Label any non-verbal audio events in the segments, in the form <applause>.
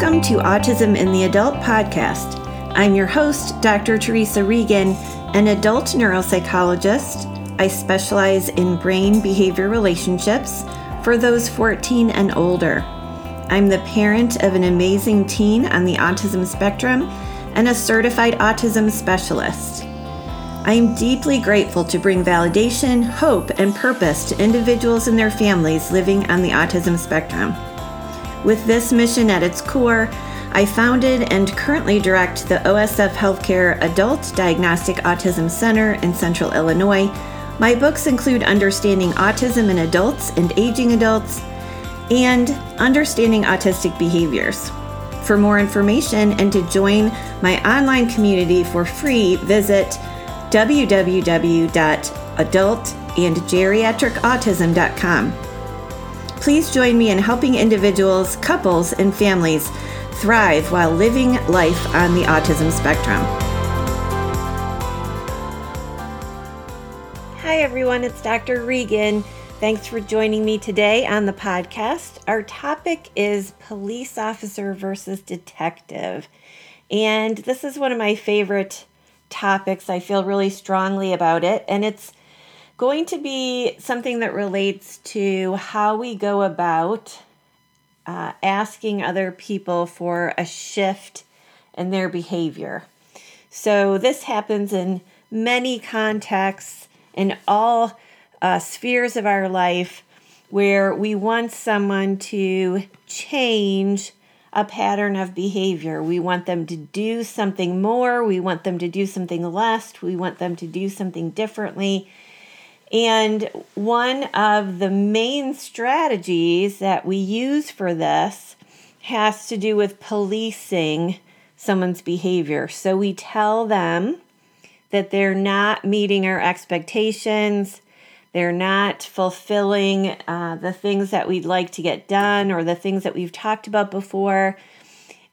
Welcome to Autism in the Adult podcast. I'm your host, Dr. Teresa Regan, an adult neuropsychologist. I specialize in brain behavior relationships for those 14 and older. I'm the parent of an amazing teen on the autism spectrum and a certified autism specialist. I am deeply grateful to bring validation, hope, and purpose to individuals and their families living on the autism spectrum. With this mission at its core, I founded and currently direct the OSF Healthcare Adult Diagnostic Autism Center in Central Illinois. My books include Understanding Autism in Adults and Aging Adults and Understanding Autistic Behaviors. For more information and to join my online community for free, visit www.adultandgeriatricautism.com. Please join me in helping individuals, couples, and families thrive while living life on the autism spectrum. Hi, everyone, it's Dr. Regan. Thanks for joining me today on the podcast. Our topic is police officer versus detective. And this is one of my favorite topics. I feel really strongly about it. And it's going to be something that relates to how we go about uh, asking other people for a shift in their behavior. So, this happens in many contexts, in all uh, spheres of our life, where we want someone to change a pattern of behavior. We want them to do something more, we want them to do something less, we want them to do something differently. And one of the main strategies that we use for this has to do with policing someone's behavior. So we tell them that they're not meeting our expectations, they're not fulfilling uh, the things that we'd like to get done or the things that we've talked about before.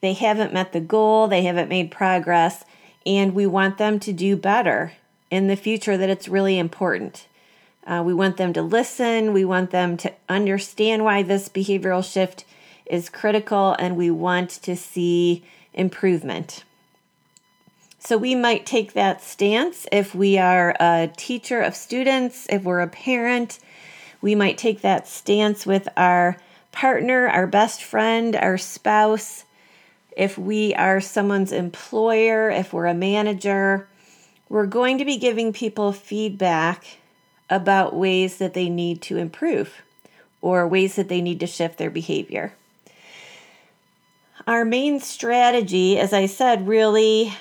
They haven't met the goal, they haven't made progress, and we want them to do better in the future, that it's really important. Uh, we want them to listen. We want them to understand why this behavioral shift is critical, and we want to see improvement. So, we might take that stance if we are a teacher of students, if we're a parent. We might take that stance with our partner, our best friend, our spouse. If we are someone's employer, if we're a manager, we're going to be giving people feedback about ways that they need to improve or ways that they need to shift their behavior. Our main strategy, as I said, really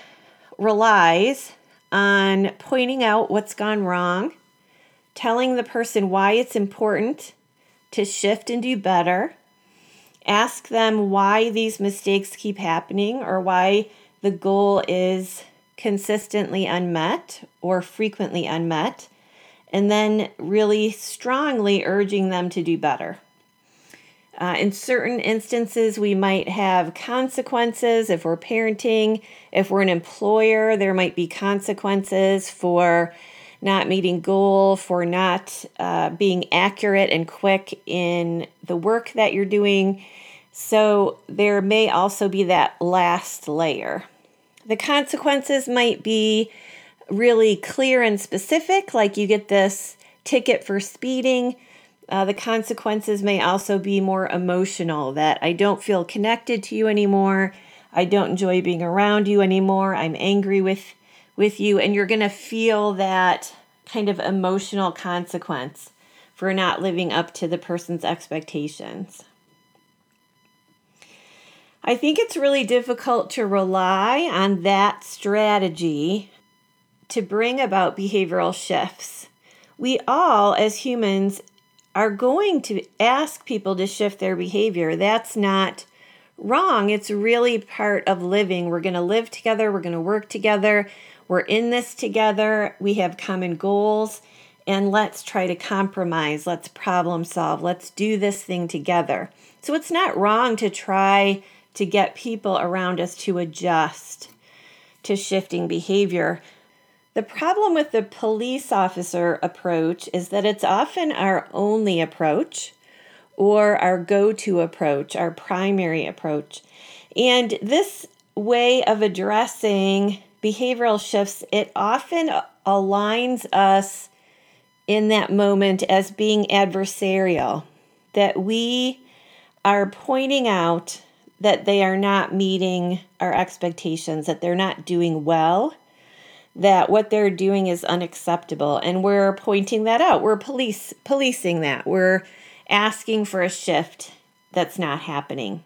relies on pointing out what's gone wrong, telling the person why it's important to shift and do better, ask them why these mistakes keep happening or why the goal is consistently unmet or frequently unmet and then really strongly urging them to do better. Uh, in certain instances, we might have consequences if we're parenting. If we're an employer, there might be consequences for not meeting goal, for not uh, being accurate and quick in the work that you're doing. So there may also be that last layer. The consequences might be really clear and specific, like you get this ticket for speeding. Uh, the consequences may also be more emotional that I don't feel connected to you anymore. I don't enjoy being around you anymore. I'm angry with with you and you're going to feel that kind of emotional consequence for not living up to the person's expectations. I think it's really difficult to rely on that strategy to bring about behavioral shifts. We all, as humans, are going to ask people to shift their behavior. That's not wrong. It's really part of living. We're going to live together, we're going to work together, we're in this together, we have common goals, and let's try to compromise, let's problem solve, let's do this thing together. So it's not wrong to try to get people around us to adjust to shifting behavior. The problem with the police officer approach is that it's often our only approach or our go to approach, our primary approach. And this way of addressing behavioral shifts, it often aligns us in that moment as being adversarial, that we are pointing out that they are not meeting our expectations, that they're not doing well, that what they're doing is unacceptable, and we're pointing that out. We're police policing that. We're asking for a shift that's not happening.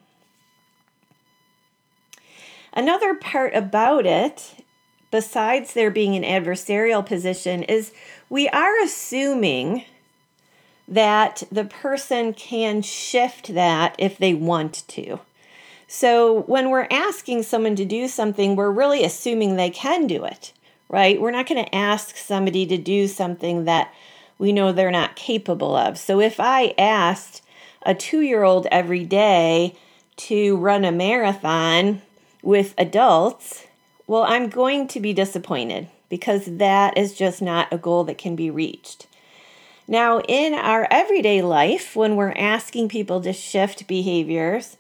Another part about it, besides there being an adversarial position, is we are assuming that the person can shift that if they want to. So when we're asking someone to do something, we're really assuming they can do it, right? We're not going to ask somebody to do something that we know they're not capable of. So if I asked a two year old every day to run a marathon with adults, well, I'm going to be disappointed because that is just not a goal that can be reached. Now, in our everyday life, when we're asking people to shift behaviors,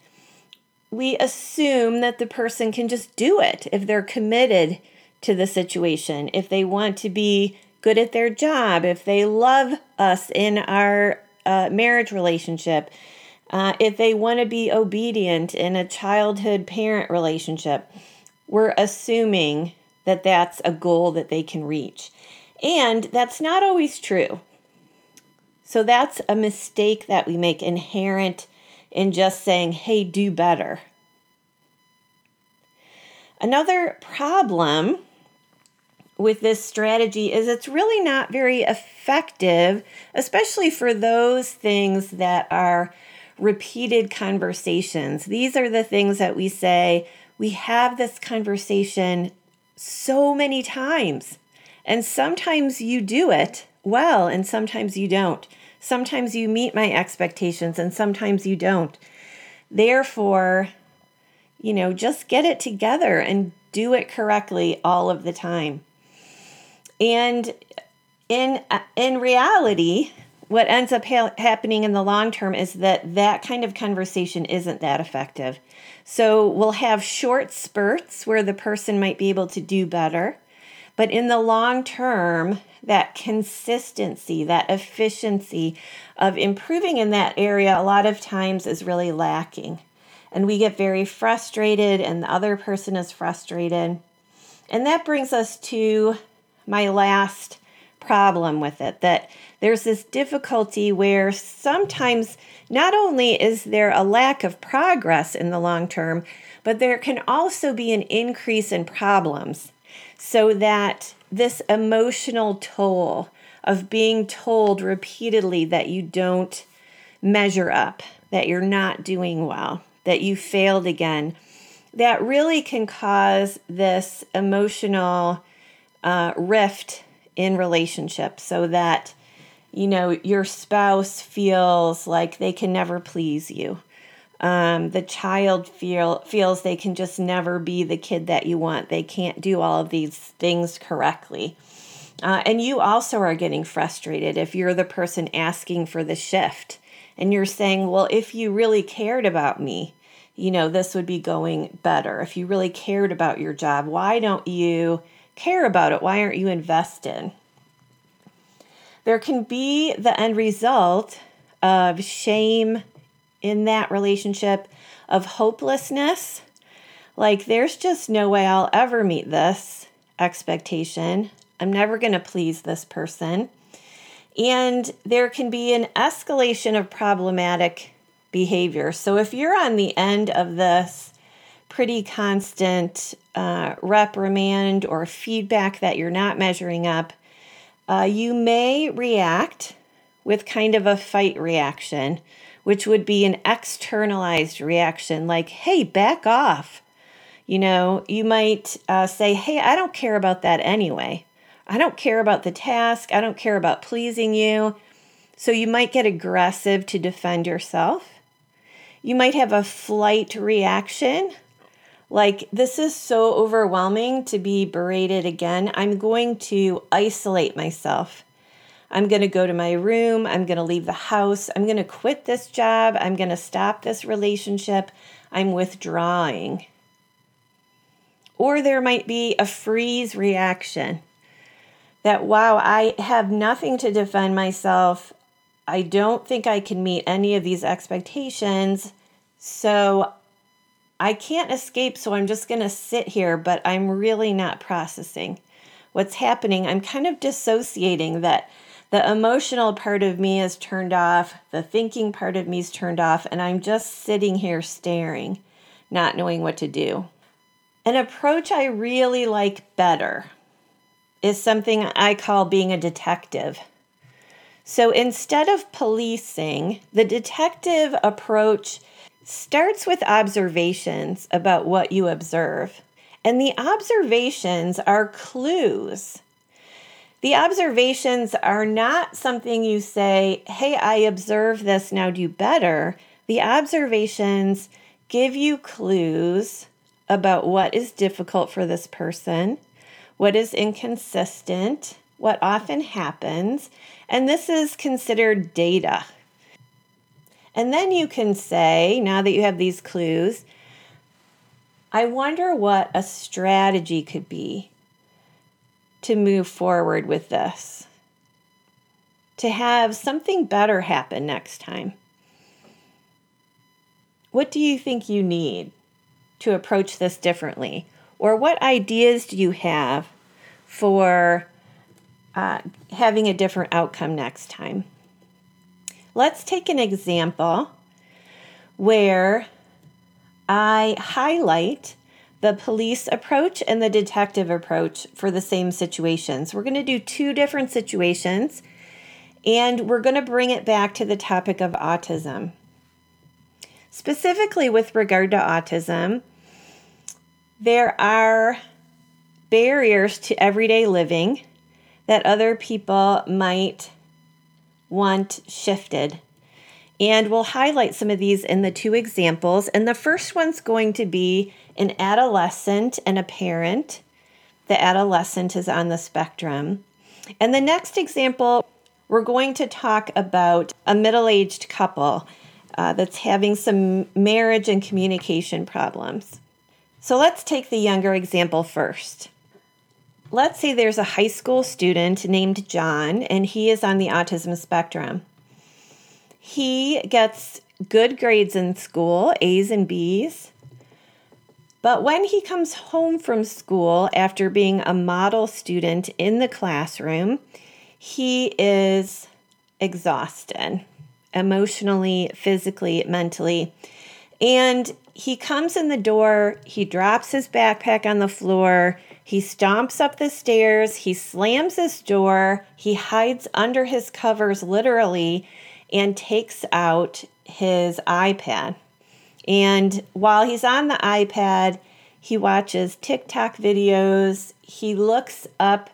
we assume that the person can just do it if they're committed to the situation, if they want to be good at their job, if they love us in our uh, marriage relationship, uh, if they want to be obedient in a childhood parent relationship. We're assuming that that's a goal that they can reach. And that's not always true. So that's a mistake that we make inherent in just saying, hey, do better. Another problem with this strategy is it's really not very effective, especially for those things that are repeated conversations. These are the things that we say, we have this conversation so many times. And sometimes you do it well, and sometimes you don't. Sometimes you meet my expectations and sometimes you don't. Therefore, you know, just get it together and do it correctly all of the time. And in uh, in reality, what ends up ha- happening in the long term is that that kind of conversation isn't that effective. So we'll have short spurts where the person might be able to do better, but in the long term, that consistency, that efficiency of improving in that area, a lot of times is really lacking. And we get very frustrated, and the other person is frustrated. And that brings us to my last problem with it that there's this difficulty where sometimes not only is there a lack of progress in the long term, but there can also be an increase in problems. So that this emotional toll of being told repeatedly that you don't measure up, that you're not doing well, that you failed again, that really can cause this emotional uh, rift in relationships so that you know your spouse feels like they can never please you um, the child feel feels they can just never be the kid that you want. They can't do all of these things correctly. Uh, and you also are getting frustrated if you're the person asking for the shift and you're saying, well, if you really cared about me, you know, this would be going better. If you really cared about your job, why don't you care about it? Why aren't you invested? There can be the end result of shame in that relationship of hopelessness. Like, there's just no way I'll ever meet this expectation. I'm never going to please this person. And there can be an escalation of problematic behavior. So, if you're on the end of this pretty constant uh, reprimand or feedback that you're not measuring up, uh, you may react with kind of a fight reaction which would be an externalized reaction like, hey, back off. You know, you might uh, say, hey, I don't care about that anyway. I don't care about the task. I don't care about pleasing you. So you might get aggressive to defend yourself. You might have a flight reaction like, this is so overwhelming to be berated again. I'm going to isolate myself. I'm going to go to my room. I'm going to leave the house. I'm going to quit this job. I'm going to stop this relationship. I'm withdrawing. Or there might be a freeze reaction that, wow, I have nothing to defend myself. I don't think I can meet any of these expectations. So I can't escape. So I'm just going to sit here, but I'm really not processing what's happening. I'm kind of dissociating that the emotional part of me is turned off, the thinking part of me is turned off, and I'm just sitting here staring, not knowing what to do. An approach I really like better is something I call being a detective. So instead of policing, the detective approach starts with observations about what you observe. And the observations are clues. The observations are not something you say, hey, I observe this, now do better. The observations give you clues about what is difficult for this person, what is inconsistent, what often happens, and this is considered data. And then you can say, now that you have these clues, I wonder what a strategy could be to move forward with this, to have something better happen next time. What do you think you need? to approach this differently? Or what ideas do you have for uh, having a different outcome next time? Let's take an example where I highlight the police approach and the detective approach for the same situations. We're going to do two different situations and we're going to bring it back to the topic of autism. Specifically, with regard to autism, there are barriers to everyday living that other people might want shifted. And we'll highlight some of these in the two examples. And the first one's going to be an adolescent and a parent. The adolescent is on the spectrum. And the next example, we're going to talk about a middle aged couple uh, that's having some marriage and communication problems. So let's take the younger example first. Let's say there's a high school student named John, and he is on the autism spectrum. He gets good grades in school, A's and B's. But when he comes home from school after being a model student in the classroom, he is exhausted emotionally, physically, mentally. And he comes in the door, he drops his backpack on the floor, he stomps up the stairs, he slams his door, he hides under his covers literally, and takes out his iPad. And while he's on the iPad, he watches TikTok videos, he looks up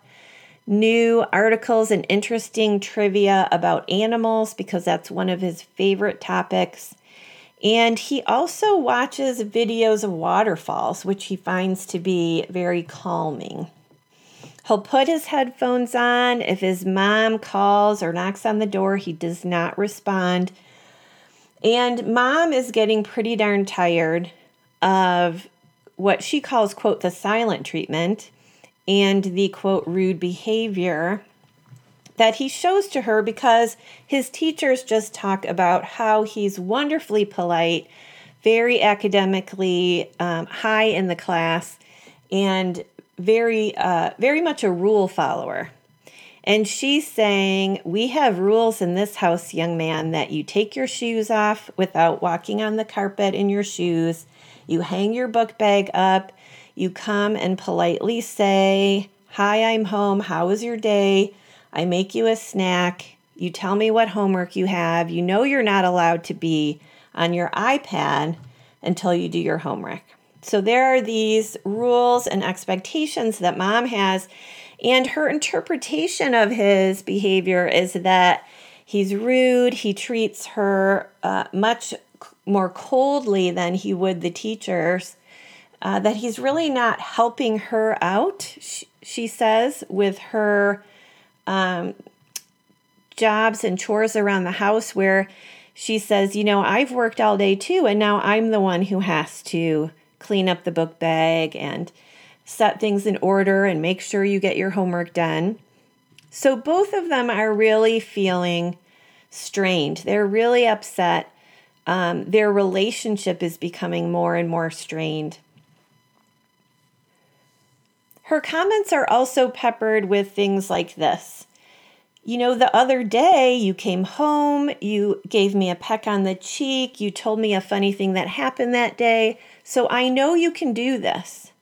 new articles and interesting trivia about animals because that's one of his favorite topics. And he also watches videos of waterfalls, which he finds to be very calming. He'll put his headphones on. If his mom calls or knocks on the door, he does not respond. And mom is getting pretty darn tired of what she calls, quote, the silent treatment and the, quote, rude behavior that he shows to her because his teachers just talk about how he's wonderfully polite, very academically um, high in the class, and very, uh, very much a rule follower. And she's saying, We have rules in this house, young man, that you take your shoes off without walking on the carpet in your shoes. You hang your book bag up. You come and politely say, Hi, I'm home. How was your day? I make you a snack. You tell me what homework you have. You know you're not allowed to be on your iPad until you do your homework. So there are these rules and expectations that mom has, and her interpretation of his behavior is that he's rude, he treats her uh, much more coldly than he would the teachers. Uh, that he's really not helping her out, she, she says, with her um, jobs and chores around the house where she says, You know, I've worked all day too, and now I'm the one who has to clean up the book bag and set things in order and make sure you get your homework done. So both of them are really feeling strained. They're really upset. Um, their relationship is becoming more and more strained. Her comments are also peppered with things like this. You know, the other day you came home, you gave me a peck on the cheek, you told me a funny thing that happened that day, so I know you can do this.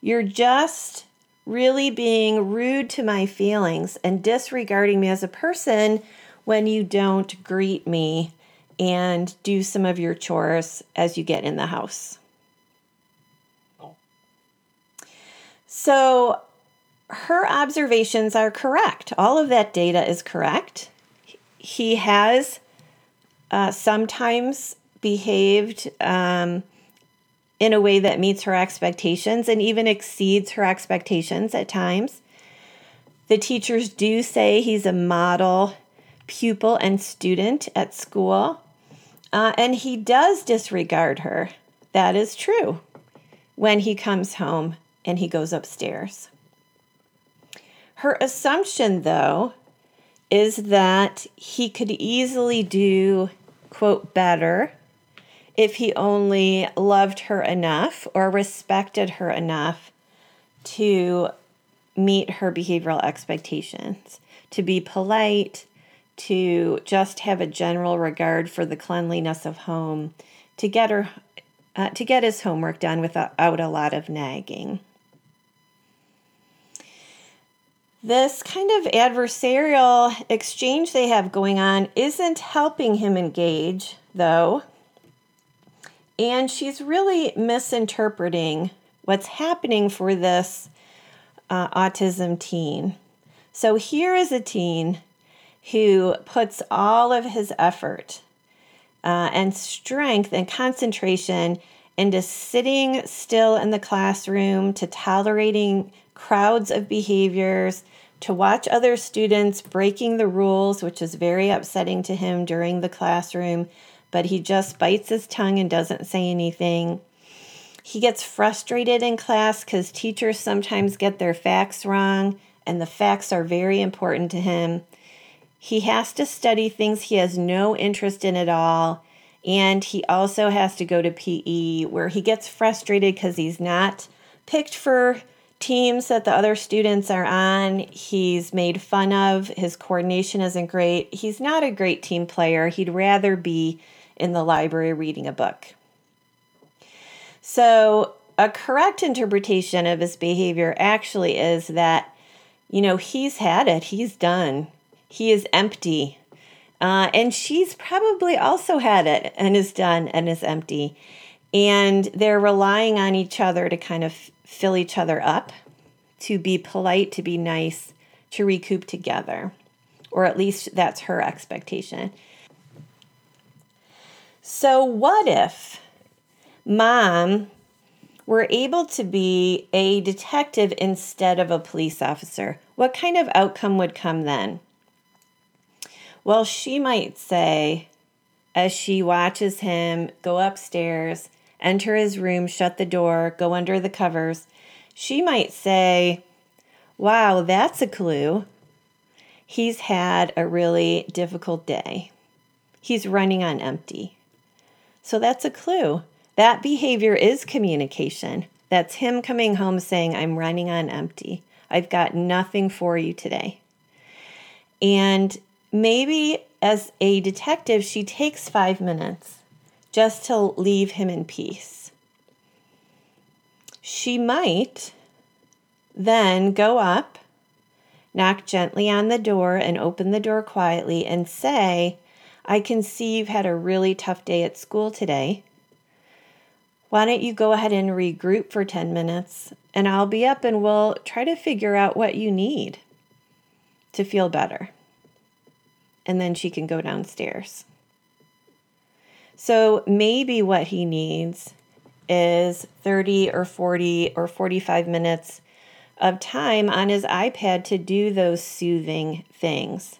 You're just really being rude to my feelings and disregarding me as a person when you don't greet me and do some of your chores as you get in the house. So her observations are correct. All of that data is correct. He has uh, sometimes behaved um, in a way that meets her expectations and even exceeds her expectations at times. The teachers do say he's a model pupil and student at school, uh, and he does disregard her. That is true when he comes home and he goes upstairs. Her assumption, though, is that he could easily do, quote, better if he only loved her enough or respected her enough to meet her behavioral expectations, to be polite, to just have a general regard for the cleanliness of home, to get her uh, to get his homework done without a lot of nagging. This kind of adversarial exchange they have going on isn't helping him engage, though. And she's really misinterpreting what's happening for this uh, autism teen. So here is a teen who puts all of his effort uh, and strength and concentration into sitting still in the classroom, to tolerating crowds of behaviors, to watch other students breaking the rules, which is very upsetting to him during the classroom, but he just bites his tongue and doesn't say anything. He gets frustrated in class because teachers sometimes get their facts wrong, and the facts are very important to him. He has to study things he has no interest in at all, and he also has to go to PE where he gets frustrated because he's not picked for teams that the other students are on, he's made fun of. His coordination isn't great. He's not a great team player. He'd rather be in the library reading a book. So, a correct interpretation of his behavior actually is that, you know, he's had it, he's done, he is empty. Uh, and she's probably also had it and is done and is empty. And they're relying on each other to kind of fill each other up, to be polite, to be nice, to recoup together. Or at least that's her expectation. So, what if mom were able to be a detective instead of a police officer? What kind of outcome would come then? Well, she might say, as she watches him go upstairs enter his room, shut the door, go under the covers, she might say, Wow, that's a clue. He's had a really difficult day. He's running on empty. So that's a clue. That behavior is communication. That's him coming home saying, I'm running on empty. I've got nothing for you today. And maybe as a detective, she takes five minutes just to leave him in peace. She might then go up, knock gently on the door, and open the door quietly and say, I can see you've had a really tough day at school today. Why don't you go ahead and regroup for 10 minutes and I'll be up and we'll try to figure out what you need to feel better. And then she can go downstairs. So maybe what he needs is 30 or 40 or 45 minutes of time on his iPad to do those soothing things.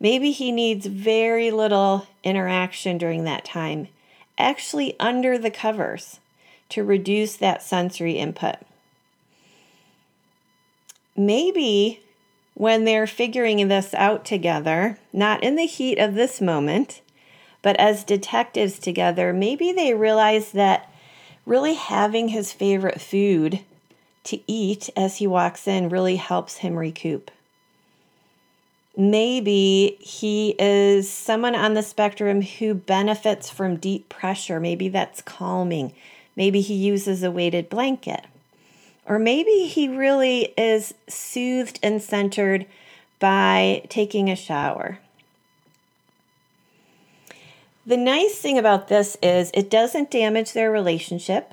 Maybe he needs very little interaction during that time, actually under the covers, to reduce that sensory input. Maybe when they're figuring this out together, not in the heat of this moment, but as detectives together, maybe they realize that really having his favorite food to eat as he walks in really helps him recoup maybe he is someone on the spectrum who benefits from deep pressure. Maybe that's calming. Maybe he uses a weighted blanket. Or maybe he really is soothed and centered by taking a shower. The nice thing about this is it doesn't damage their relationship.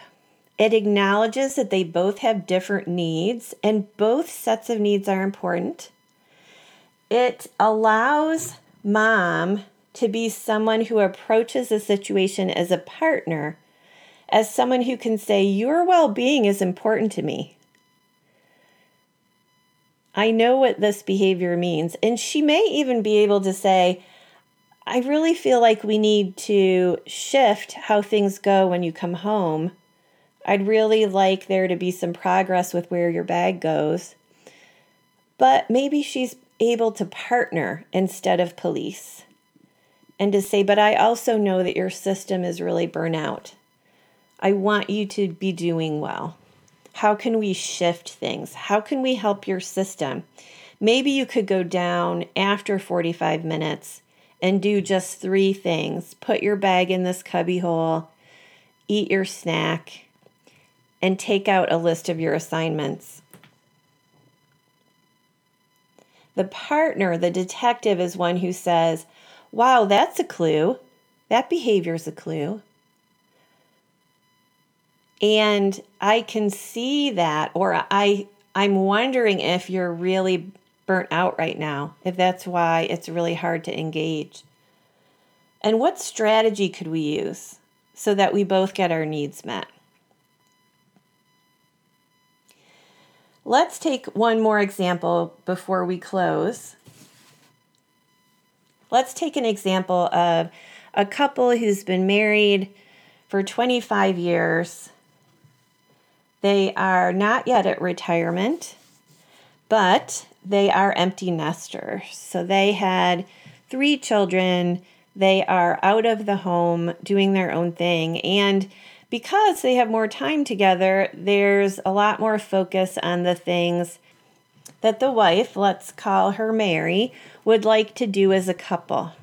It acknowledges that they both have different needs and both sets of needs are important it allows mom to be someone who approaches the situation as a partner, as someone who can say, Your well being is important to me. I know what this behavior means. And she may even be able to say, I really feel like we need to shift how things go when you come home. I'd really like there to be some progress with where your bag goes. But maybe she's able to partner instead of police and to say, but I also know that your system is really burnout. I want you to be doing well. How can we shift things? How can we help your system? Maybe you could go down after 45 minutes and do just three things put your bag in this cubby hole, eat your snack, and take out a list of your assignments. The partner, the detective, is one who says, Wow, that's a clue. That behavior is a clue. And I can see that, or I, I'm wondering if you're really burnt out right now, if that's why it's really hard to engage. And what strategy could we use so that we both get our needs met? Let's take one more example before we close. Let's take an example of a couple who's been married for 25 years. They are not yet at retirement, but they are empty nesters. So they had three children. They are out of the home doing their own thing. And because they have more time together, there's a lot more focus on the things that the wife, let's call her Mary, would like to do as a couple.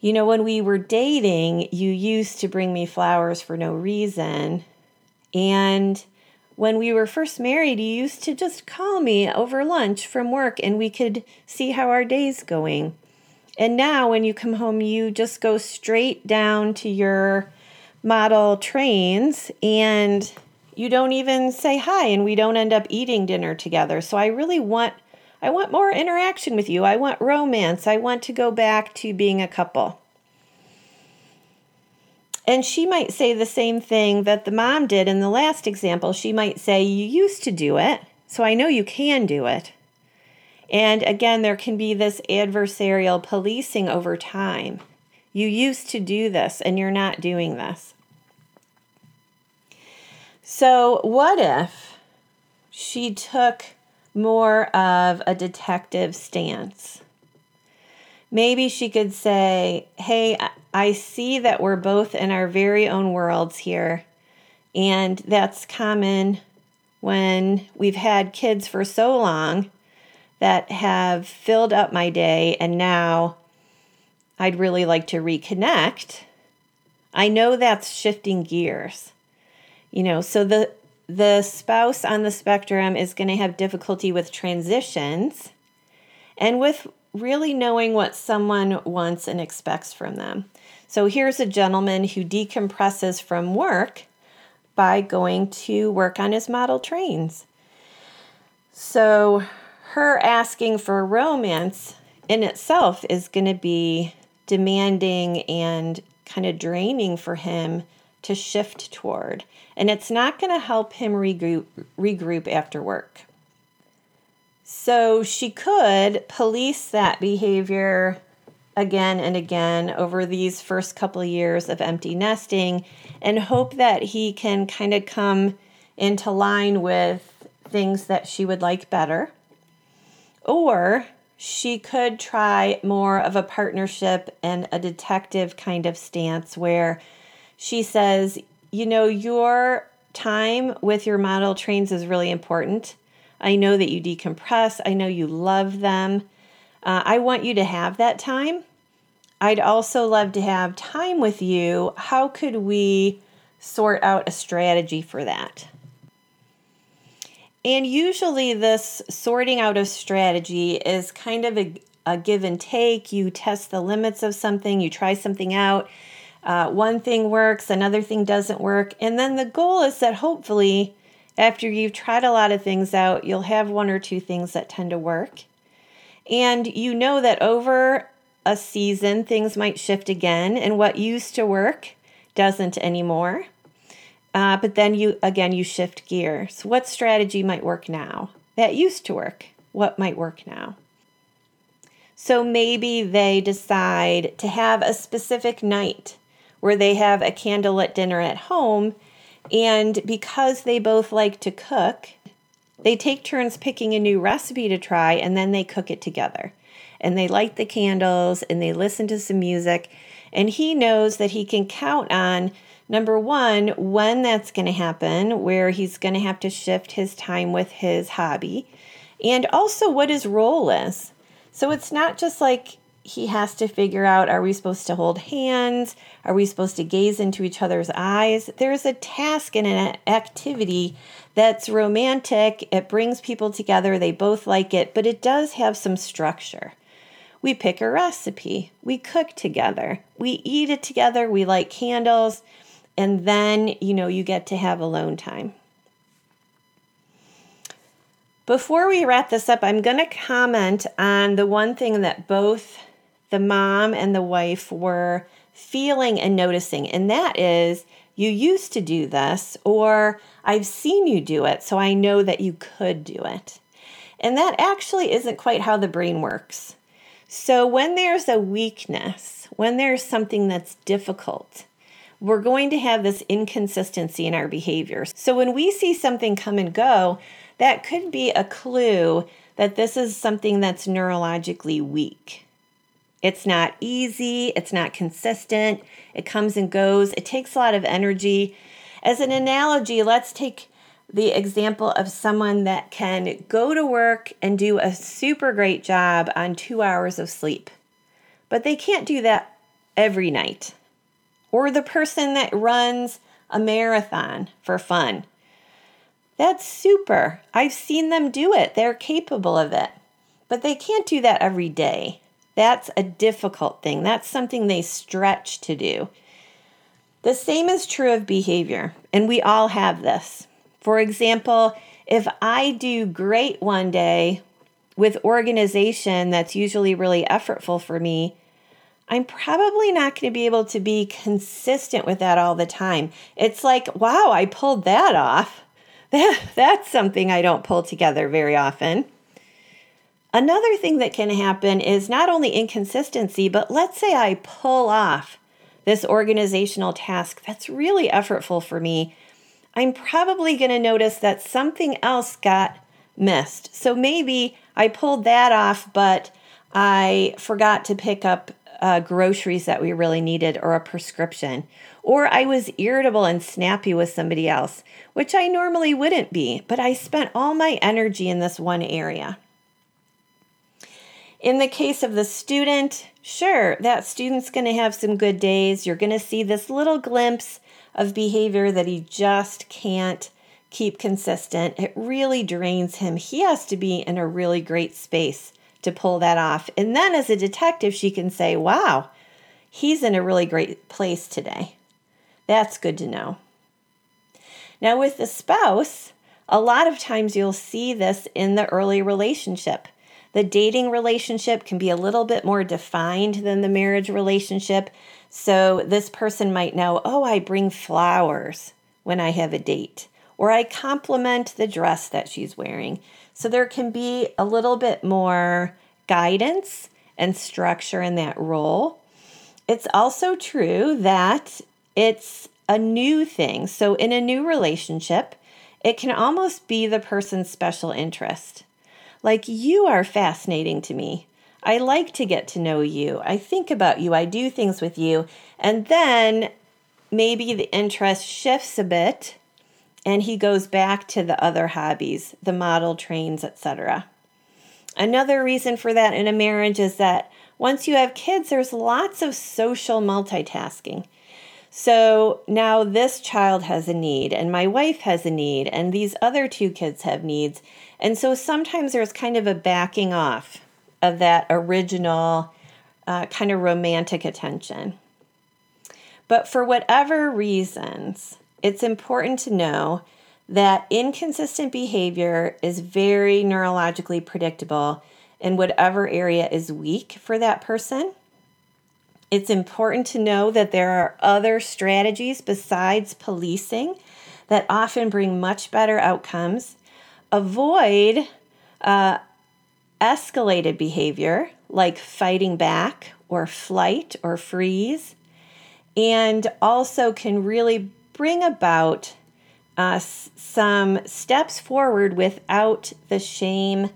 You know, when we were dating, you used to bring me flowers for no reason. And when we were first married, you used to just call me over lunch from work and we could see how our day's going. And now, when you come home, you just go straight down to your model trains and you don't even say hi and we don't end up eating dinner together. So I really want I want more interaction with you. I want romance. I want to go back to being a couple. And she might say the same thing that the mom did in the last example. She might say, You used to do it, so I know you can do it. And again, there can be this adversarial policing over time. You used to do this and you're not doing this. So, what if she took more of a detective stance? Maybe she could say, Hey, I see that we're both in our very own worlds here. And that's common when we've had kids for so long that have filled up my day and now I'd really like to reconnect. I know that's shifting gears. You know, so the the spouse on the spectrum is going to have difficulty with transitions and with really knowing what someone wants and expects from them. So here's a gentleman who decompresses from work by going to work on his model trains. So her asking for romance in itself is going to be demanding and kind of draining for him to shift toward. And it's not going to help him regroup, regroup after work. So she could police that behavior again and again over these first couple of years of empty nesting and hope that he can kind of come into line with things that she would like better. Or she could try more of a partnership and a detective kind of stance where she says, you know, your time with your model trains is really important. I know that you decompress, I know you love them. Uh, I want you to have that time. I'd also love to have time with you. How could we sort out a strategy for that? And usually, this sorting out of strategy is kind of a, a give and take. You test the limits of something, you try something out. Uh, one thing works, another thing doesn't work. And then the goal is that hopefully, after you've tried a lot of things out, you'll have one or two things that tend to work. And you know that over a season, things might shift again, and what used to work doesn't anymore. Uh, but then you again you shift gears. What strategy might work now? That used to work. What might work now? So maybe they decide to have a specific night where they have a candlelit dinner at home, and because they both like to cook, they take turns picking a new recipe to try and then they cook it together. And they light the candles and they listen to some music, and he knows that he can count on Number one, when that's going to happen, where he's going to have to shift his time with his hobby, and also what his role is. So it's not just like he has to figure out are we supposed to hold hands? Are we supposed to gaze into each other's eyes? There's a task and an activity that's romantic. It brings people together. They both like it, but it does have some structure. We pick a recipe, we cook together, we eat it together, we light candles and then, you know, you get to have alone time. Before we wrap this up, I'm going to comment on the one thing that both the mom and the wife were feeling and noticing, and that is you used to do this, or I've seen you do it, so I know that you could do it. And that actually isn't quite how the brain works. So, when there's a weakness, when there's something that's difficult, we're going to have this inconsistency in our behavior. So when we see something come and go, that could be a clue that this is something that's neurologically weak. It's not easy, it's not consistent, it comes and goes, it takes a lot of energy. As an analogy, let's take the example of someone that can go to work and do a super great job on two hours of sleep, but they can't do that every night or the person that runs a marathon for fun. That's super. I've seen them do it. They're capable of it. But they can't do that every day. That's a difficult thing. That's something they stretch to do. The same is true of behavior, and we all have this. For example, if I do great one day with organization that's usually really effortful for me, I'm probably not going to be able to be consistent with that all the time. It's like, wow, I pulled that off. That, <laughs> that's something I don't pull together very often. Another thing that can happen is not only inconsistency, but let's say I pull off this organizational task that's really effortful for me. I'm probably going to notice that something else got missed. So maybe I pulled that off, but I forgot to pick up uh, groceries that we really needed or a prescription. Or I was irritable and snappy with somebody else, which I normally wouldn't be, but I spent all my energy in this one area. In the case of the student, sure, that student's going to have some good days. You're going to see this little glimpse of behavior that he just can't keep consistent. It really drains him. He has to be in a really great space to pull that off. And then as a detective, she can say, wow, he's in a really great place today. That's good to know. Now, with the spouse, a lot of times you'll see this in the early relationship. The dating relationship can be a little bit more defined than the marriage relationship. So, this person might know, oh, I bring flowers when I have a date, or I compliment the dress that she's wearing. So there can be a little bit more guidance and structure in that role. It's also true that it's a new thing. So in a new relationship, it can almost be the person's special interest. Like, you are fascinating to me. I like to get to know you. I think about you. I do things with you. And then maybe the interest shifts a bit and he goes back to the other hobbies, the model trains, etc. Another reason for that in a marriage is that once you have kids, there's lots of social multitasking. So now this child has a need, and my wife has a need, and these other two kids have needs. And so sometimes there's kind of a backing off of that original uh, kind of romantic attention. But for whatever reasons, it's important to know that inconsistent behavior is very neurologically predictable in whatever area is weak for that person. It's important to know that there are other strategies besides policing that often bring much better outcomes. Avoid uh, escalated behavior like fighting back or flight or freeze, and also can really bring about uh, some steps forward without the shame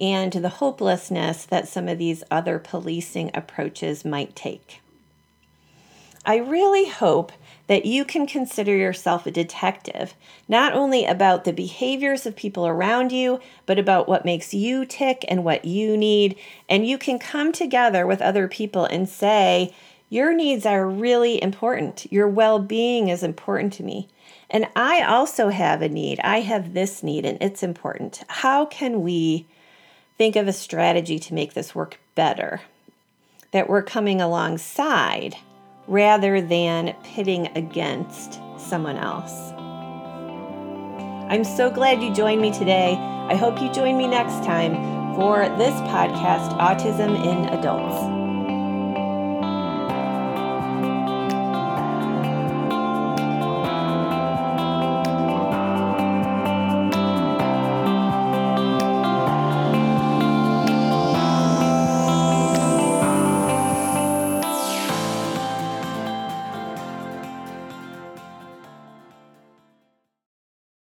and the hopelessness that some of these other policing approaches might take. I really hope that you can consider yourself a detective, not only about the behaviors of people around you, but about what makes you tick and what you need. And you can come together with other people and say, Your needs are really important. Your well being is important to me. And I also have a need. I have this need, and it's important. How can we think of a strategy to make this work better? That we're coming alongside rather than pitting against someone else. I'm so glad you joined me today. I hope you join me next time for this podcast, Autism in Adults.